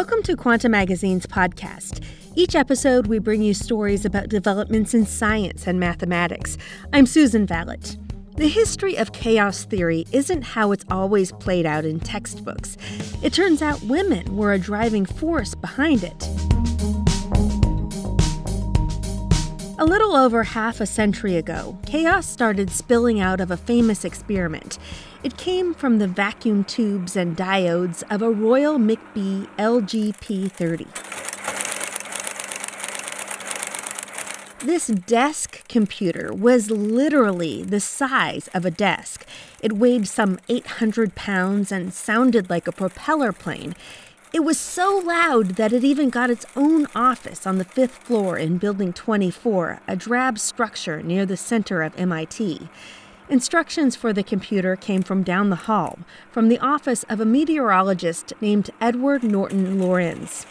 Welcome to Quanta Magazine's podcast. Each episode, we bring you stories about developments in science and mathematics. I'm Susan Valot. The history of chaos theory isn't how it's always played out in textbooks. It turns out women were a driving force behind it. A little over half a century ago, chaos started spilling out of a famous experiment. It came from the vacuum tubes and diodes of a Royal McBee LGP 30. This desk computer was literally the size of a desk. It weighed some 800 pounds and sounded like a propeller plane. It was so loud that it even got its own office on the fifth floor in Building 24, a drab structure near the center of MIT. Instructions for the computer came from down the hall, from the office of a meteorologist named Edward Norton Lorenz.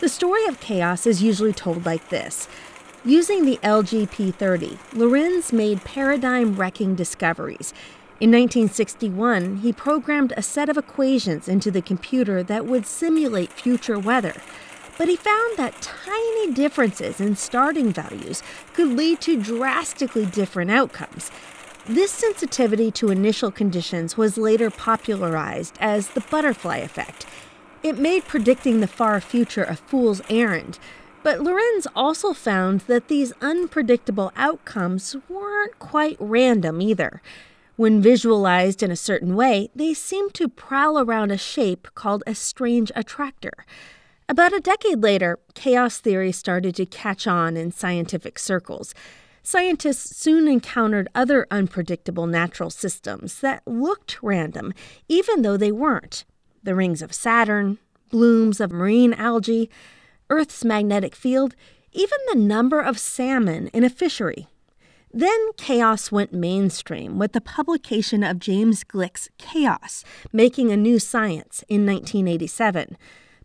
The story of chaos is usually told like this Using the LGP 30, Lorenz made paradigm wrecking discoveries. In 1961, he programmed a set of equations into the computer that would simulate future weather. But he found that tiny differences in starting values could lead to drastically different outcomes. This sensitivity to initial conditions was later popularized as the butterfly effect. It made predicting the far future a fool's errand, but Lorenz also found that these unpredictable outcomes weren't quite random either. When visualized in a certain way, they seem to prowl around a shape called a strange attractor. About a decade later, chaos theory started to catch on in scientific circles. Scientists soon encountered other unpredictable natural systems that looked random, even though they weren't. The rings of Saturn, blooms of marine algae, Earth's magnetic field, even the number of salmon in a fishery. Then chaos went mainstream with the publication of James Gleick's Chaos, Making a New Science in 1987.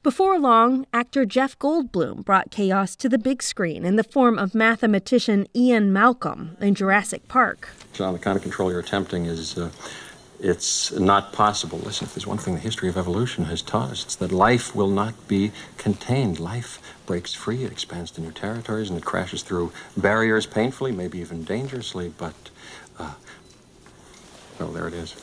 Before long, actor Jeff Goldblum brought chaos to the big screen in the form of mathematician Ian Malcolm in Jurassic Park. John, the kind of control you're attempting is uh, it's not possible. Listen, if there's one thing the history of evolution has taught us, it's that life will not be contained. Life breaks free, it expands to new territories, and it crashes through barriers painfully, maybe even dangerously, but, uh, well, there it is.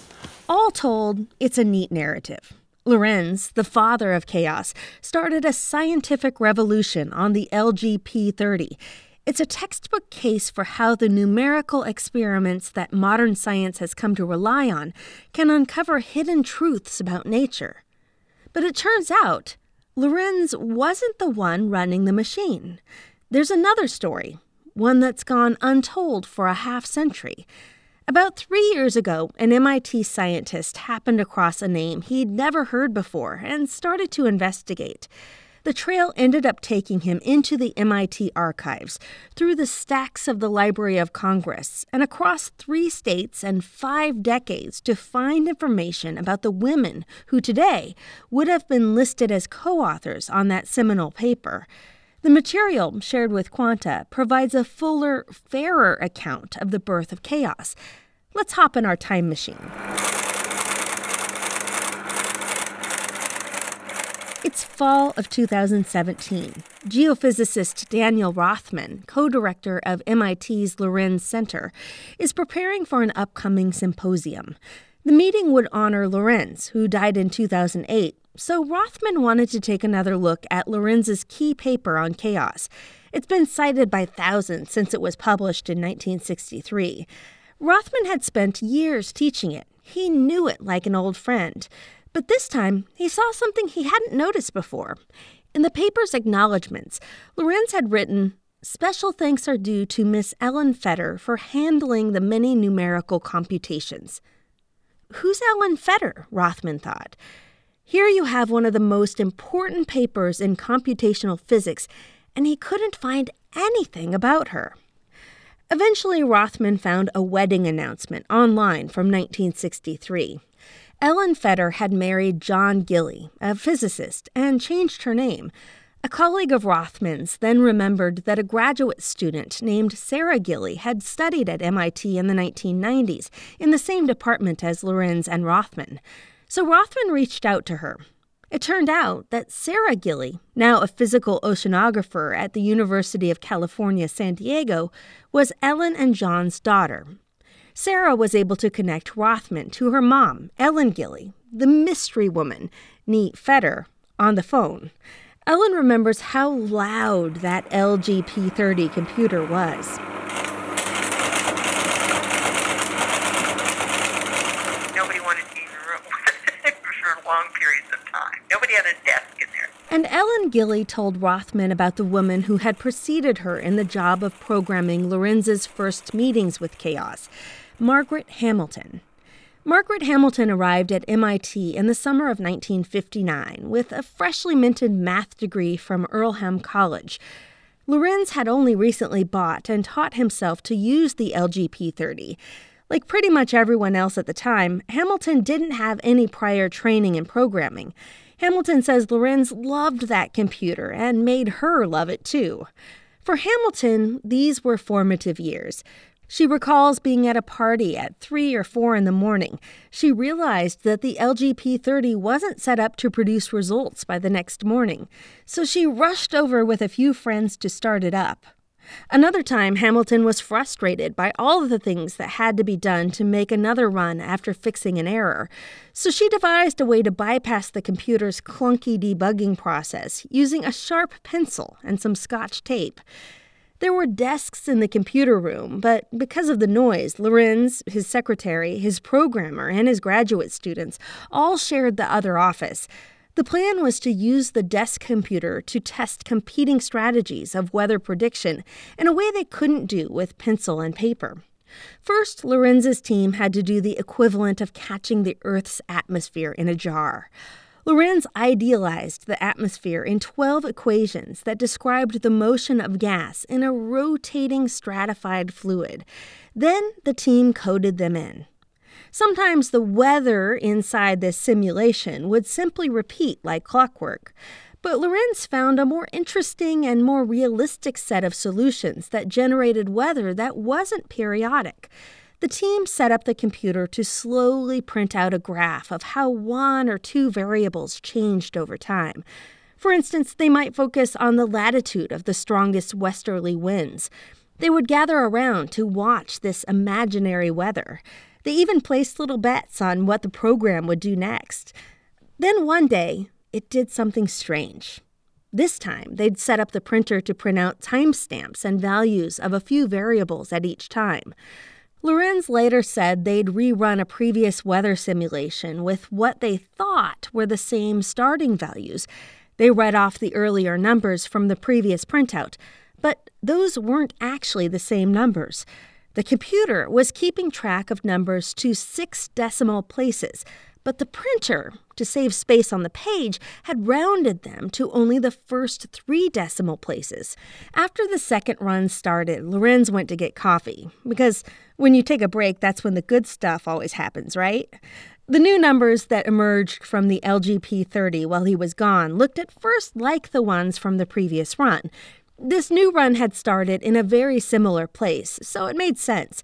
All told, it's a neat narrative. Lorenz, the father of chaos, started a scientific revolution on the LGP 30. It's a textbook case for how the numerical experiments that modern science has come to rely on can uncover hidden truths about nature. But it turns out, Lorenz wasn't the one running the machine. There's another story, one that's gone untold for a half century. About three years ago, an MIT scientist happened across a name he'd never heard before and started to investigate. The trail ended up taking him into the MIT archives, through the stacks of the Library of Congress, and across three states and five decades to find information about the women who today would have been listed as co authors on that seminal paper. The material shared with Quanta provides a fuller, fairer account of the birth of chaos. Let's hop in our time machine. It's fall of 2017. Geophysicist Daniel Rothman, co director of MIT's Lorenz Center, is preparing for an upcoming symposium. The meeting would honor Lorenz, who died in 2008, so Rothman wanted to take another look at Lorenz's key paper on chaos. It's been cited by thousands since it was published in 1963. Rothman had spent years teaching it. He knew it like an old friend. But this time, he saw something he hadn't noticed before. In the paper's acknowledgments, Lorenz had written, Special thanks are due to Miss Ellen Fetter for handling the many numerical computations. Who's Ellen Fetter? Rothman thought. Here you have one of the most important papers in computational physics, and he couldn't find anything about her. Eventually, Rothman found a wedding announcement online from 1963. Ellen Fetter had married John Gille, a physicist, and changed her name. A colleague of Rothman's then remembered that a graduate student named Sarah Gille had studied at MIT in the 1990s in the same department as Lorenz and Rothman. So Rothman reached out to her. It turned out that Sarah Gille, now a physical oceanographer at the University of California, San Diego, was Ellen and John's daughter. Sarah was able to connect Rothman to her mom, Ellen Gille, the mystery woman, Nee Fetter, on the phone. Ellen remembers how loud that LGP 30 computer was. Nobody wanted to be in the room for long periods of time. Nobody had a desk in there. And Ellen Gille told Rothman about the woman who had preceded her in the job of programming Lorenz's first meetings with chaos, Margaret Hamilton. Margaret Hamilton arrived at MIT in the summer of 1959 with a freshly minted math degree from Earlham College. Lorenz had only recently bought and taught himself to use the LGP 30. Like pretty much everyone else at the time, Hamilton didn't have any prior training in programming. Hamilton says Lorenz loved that computer and made her love it too. For Hamilton, these were formative years. She recalls being at a party at 3 or 4 in the morning. She realized that the LGP 30 wasn't set up to produce results by the next morning, so she rushed over with a few friends to start it up. Another time, Hamilton was frustrated by all of the things that had to be done to make another run after fixing an error, so she devised a way to bypass the computer's clunky debugging process using a sharp pencil and some scotch tape. There were desks in the computer room, but because of the noise, Lorenz, his secretary, his programmer, and his graduate students all shared the other office. The plan was to use the desk computer to test competing strategies of weather prediction in a way they couldn't do with pencil and paper. First, Lorenz's team had to do the equivalent of catching the Earth's atmosphere in a jar. Lorenz idealized the atmosphere in 12 equations that described the motion of gas in a rotating stratified fluid. Then the team coded them in. Sometimes the weather inside this simulation would simply repeat like clockwork. But Lorenz found a more interesting and more realistic set of solutions that generated weather that wasn't periodic. The team set up the computer to slowly print out a graph of how one or two variables changed over time. For instance, they might focus on the latitude of the strongest westerly winds. They would gather around to watch this imaginary weather. They even placed little bets on what the program would do next. Then one day, it did something strange. This time, they'd set up the printer to print out timestamps and values of a few variables at each time. Lorenz later said they'd rerun a previous weather simulation with what they thought were the same starting values. They read off the earlier numbers from the previous printout, but those weren't actually the same numbers. The computer was keeping track of numbers to six decimal places, but the printer, to save space on the page, had rounded them to only the first three decimal places. After the second run started, Lorenz went to get coffee, because when you take a break, that's when the good stuff always happens, right? The new numbers that emerged from the LGP 30 while he was gone looked at first like the ones from the previous run. This new run had started in a very similar place, so it made sense.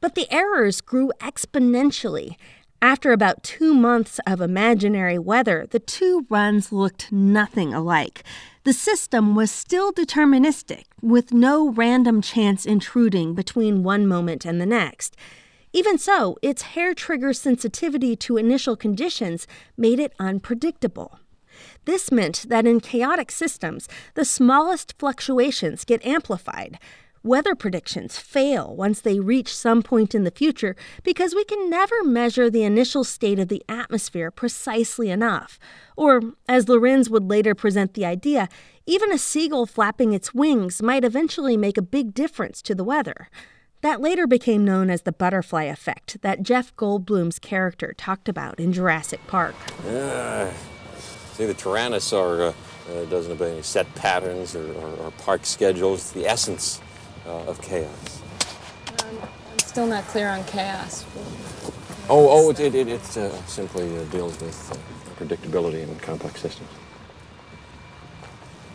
But the errors grew exponentially. After about two months of imaginary weather, the two runs looked nothing alike. The system was still deterministic, with no random chance intruding between one moment and the next. Even so, its hair trigger sensitivity to initial conditions made it unpredictable. This meant that in chaotic systems, the smallest fluctuations get amplified. Weather predictions fail once they reach some point in the future because we can never measure the initial state of the atmosphere precisely enough. Or, as Lorenz would later present the idea, even a seagull flapping its wings might eventually make a big difference to the weather. That later became known as the butterfly effect that Jeff Goldblum's character talked about in Jurassic Park. Uh, see, the Tyrannosaur uh, uh, doesn't obey any set patterns or, or, or park schedules. It's the essence uh, of chaos. Um, I'm still not clear on chaos. Oh, oh, it, it, it uh, simply uh, deals with uh, predictability in complex systems.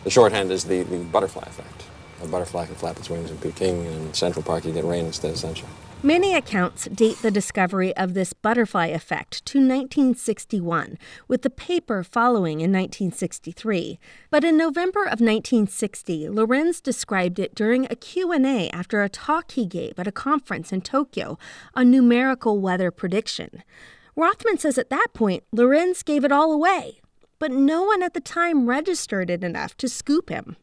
The shorthand is the, the butterfly effect. A butterfly can flap its wings in Peking, and in Central Park you get rain instead of sunshine. Many accounts date the discovery of this butterfly effect to 1961, with the paper following in 1963. But in November of 1960, Lorenz described it during a Q&A after a talk he gave at a conference in Tokyo on numerical weather prediction. Rothman says at that point, Lorenz gave it all away, but no one at the time registered it enough to scoop him.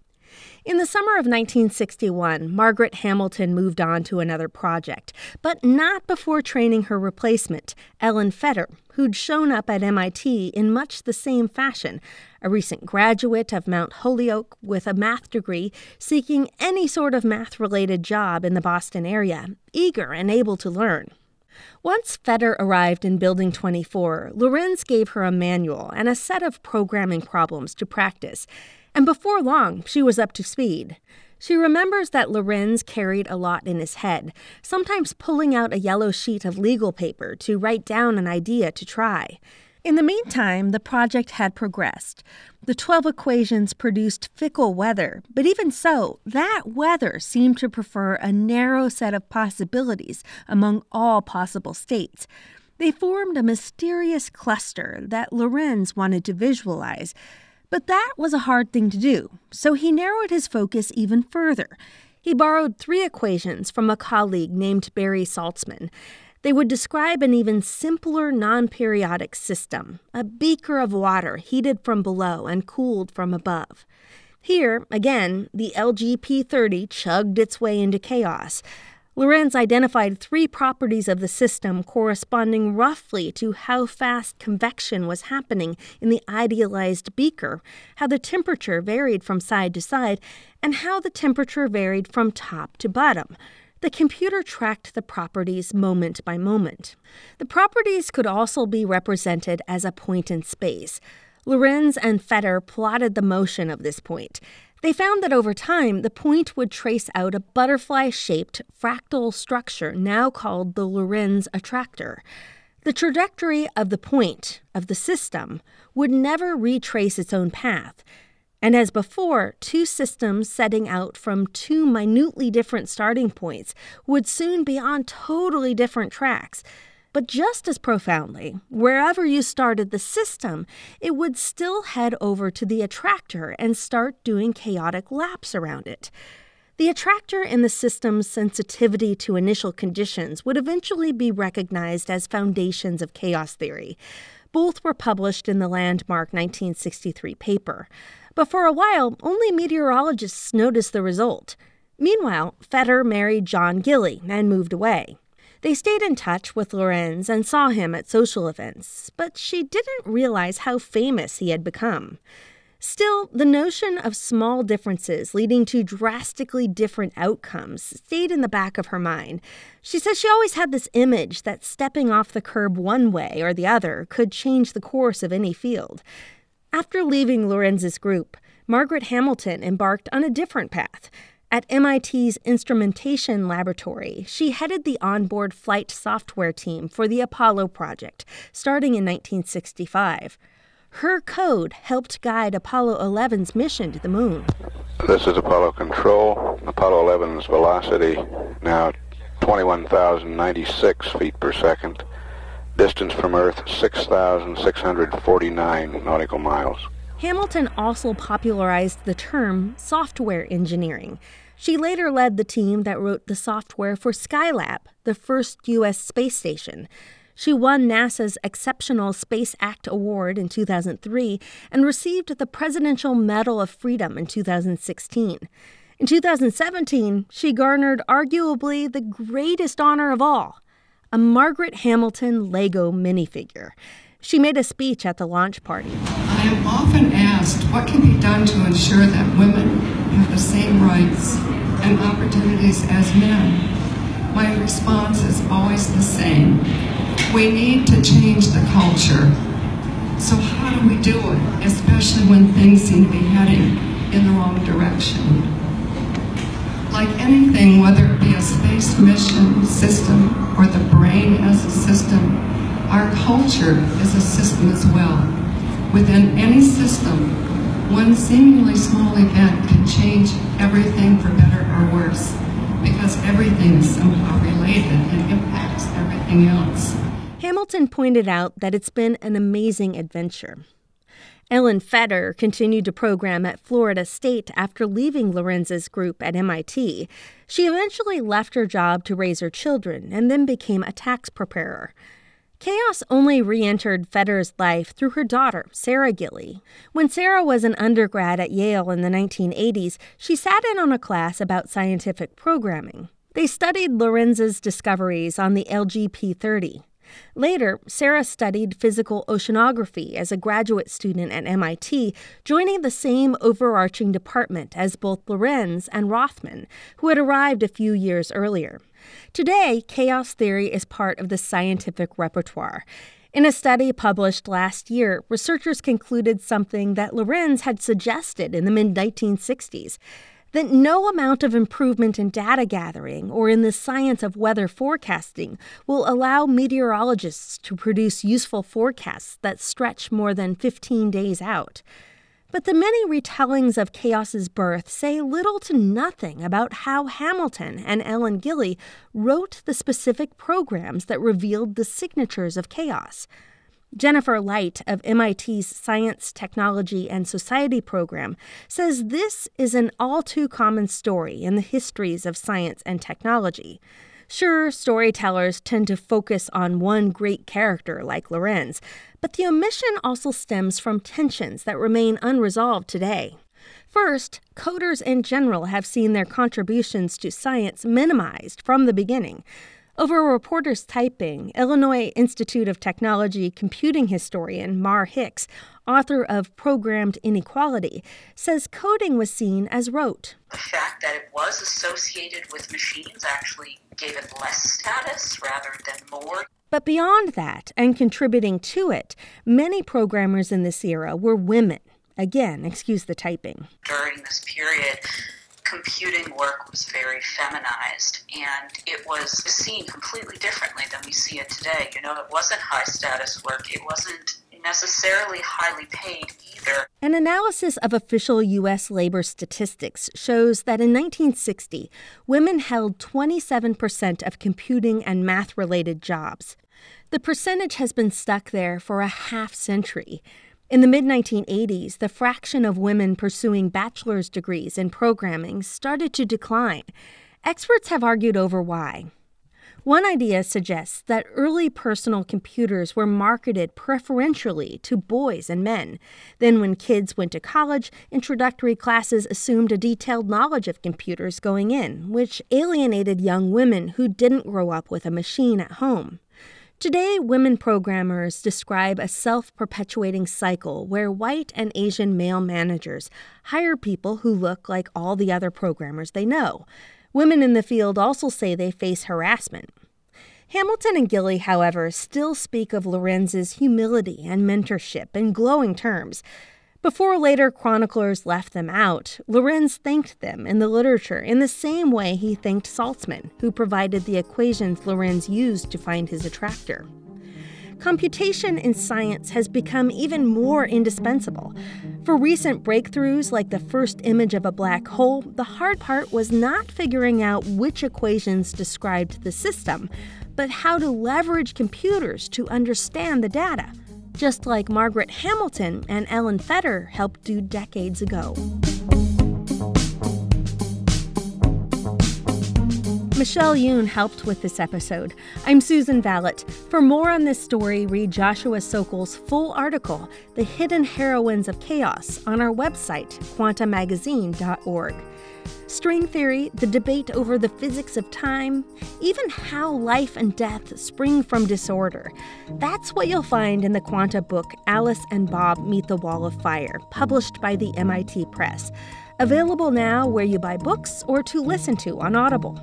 In the summer of 1961, Margaret Hamilton moved on to another project, but not before training her replacement, Ellen Fetter, who'd shown up at MIT in much the same fashion, a recent graduate of Mount Holyoke with a math degree, seeking any sort of math related job in the Boston area, eager and able to learn. Once Fetter arrived in Building 24, Lorenz gave her a manual and a set of programming problems to practice and before long, she was up to speed. She remembers that Lorenz carried a lot in his head, sometimes pulling out a yellow sheet of legal paper to write down an idea to try. In the meantime, the project had progressed. The 12 equations produced fickle weather, but even so, that weather seemed to prefer a narrow set of possibilities among all possible states. They formed a mysterious cluster that Lorenz wanted to visualize. But that was a hard thing to do, so he narrowed his focus even further. He borrowed three equations from a colleague named Barry Saltzman. They would describe an even simpler non periodic system a beaker of water heated from below and cooled from above. Here, again, the LGP 30 chugged its way into chaos. Lorenz identified three properties of the system corresponding roughly to how fast convection was happening in the idealized beaker, how the temperature varied from side to side, and how the temperature varied from top to bottom. The computer tracked the properties moment by moment. The properties could also be represented as a point in space. Lorenz and Fetter plotted the motion of this point. They found that over time, the point would trace out a butterfly shaped fractal structure now called the Lorenz attractor. The trajectory of the point, of the system, would never retrace its own path. And as before, two systems setting out from two minutely different starting points would soon be on totally different tracks. But just as profoundly, wherever you started the system, it would still head over to the attractor and start doing chaotic laps around it. The attractor and the system's sensitivity to initial conditions would eventually be recognized as foundations of chaos theory. Both were published in the landmark 1963 paper. But for a while, only meteorologists noticed the result. Meanwhile, Fetter married John Gille and moved away. They stayed in touch with Lorenz and saw him at social events, but she didn't realize how famous he had become. Still, the notion of small differences leading to drastically different outcomes stayed in the back of her mind. She says she always had this image that stepping off the curb one way or the other could change the course of any field. After leaving Lorenz's group, Margaret Hamilton embarked on a different path. At MIT's Instrumentation Laboratory, she headed the onboard flight software team for the Apollo project, starting in 1965. Her code helped guide Apollo 11's mission to the moon. This is Apollo Control. Apollo 11's velocity now 21,096 feet per second. Distance from Earth 6,649 nautical miles. Hamilton also popularized the term software engineering. She later led the team that wrote the software for Skylab, the first U.S. space station. She won NASA's Exceptional Space Act Award in 2003 and received the Presidential Medal of Freedom in 2016. In 2017, she garnered arguably the greatest honor of all a Margaret Hamilton Lego minifigure. She made a speech at the launch party. I am often asked what can be done to ensure that women have the same rights and opportunities as men. My response is always the same. We need to change the culture. So, how do we do it, especially when things seem to be heading in the wrong direction? Like anything, whether it be a space mission system or the brain as a system, our culture is a system as well. Within any system, one seemingly small event can change everything for better or worse because everything is somehow related. and impacts everything else. Hamilton pointed out that it's been an amazing adventure. Ellen Fetter continued to program at Florida State after leaving Lorenz's group at MIT. She eventually left her job to raise her children and then became a tax preparer. Chaos only re entered Fetter's life through her daughter, Sarah Gille. When Sarah was an undergrad at Yale in the 1980s, she sat in on a class about scientific programming. They studied Lorenz's discoveries on the LGP 30. Later, Sarah studied physical oceanography as a graduate student at MIT, joining the same overarching department as both Lorenz and Rothman, who had arrived a few years earlier. Today, chaos theory is part of the scientific repertoire. In a study published last year, researchers concluded something that Lorenz had suggested in the mid 1960s that no amount of improvement in data gathering or in the science of weather forecasting will allow meteorologists to produce useful forecasts that stretch more than 15 days out. But the many retellings of Chaos's birth say little to nothing about how Hamilton and Ellen Gille wrote the specific programs that revealed the signatures of chaos. Jennifer Light of MIT's Science, Technology, and Society program says this is an all too common story in the histories of science and technology. Sure, storytellers tend to focus on one great character like Lorenz, but the omission also stems from tensions that remain unresolved today. First, coders in general have seen their contributions to science minimized from the beginning. Over a reporter's typing, Illinois Institute of Technology computing historian Mar Hicks, author of Programmed Inequality, says coding was seen as rote. The fact that it was associated with machines actually gave it less status rather than more. But beyond that, and contributing to it, many programmers in this era were women. Again, excuse the typing. During this period, computing work was very feminized and it was seen completely differently than we see it today. You know, it wasn't high status work, it wasn't necessarily highly paid either. An analysis of official U.S. labor statistics shows that in 1960, women held 27% of computing and math related jobs. The percentage has been stuck there for a half century. In the mid 1980s, the fraction of women pursuing bachelor's degrees in programming started to decline. Experts have argued over why. One idea suggests that early personal computers were marketed preferentially to boys and men. Then, when kids went to college, introductory classes assumed a detailed knowledge of computers going in, which alienated young women who didn't grow up with a machine at home. Today, women programmers describe a self perpetuating cycle where white and Asian male managers hire people who look like all the other programmers they know. Women in the field also say they face harassment. Hamilton and Gille, however, still speak of Lorenz's humility and mentorship in glowing terms. Before later chroniclers left them out, Lorenz thanked them in the literature in the same way he thanked Saltzman, who provided the equations Lorenz used to find his attractor. Computation in science has become even more indispensable. For recent breakthroughs like the first image of a black hole, the hard part was not figuring out which equations described the system, but how to leverage computers to understand the data just like Margaret Hamilton and Ellen Fetter helped do decades ago. Michelle Yoon helped with this episode. I'm Susan Valot. For more on this story, read Joshua Sokol's full article, The Hidden Heroines of Chaos, on our website, quantamagazine.org string theory, the debate over the physics of time, even how life and death spring from disorder. That's what you'll find in the Quanta book Alice and Bob Meet the Wall of Fire, published by the MIT Press. Available now where you buy books or to listen to on Audible.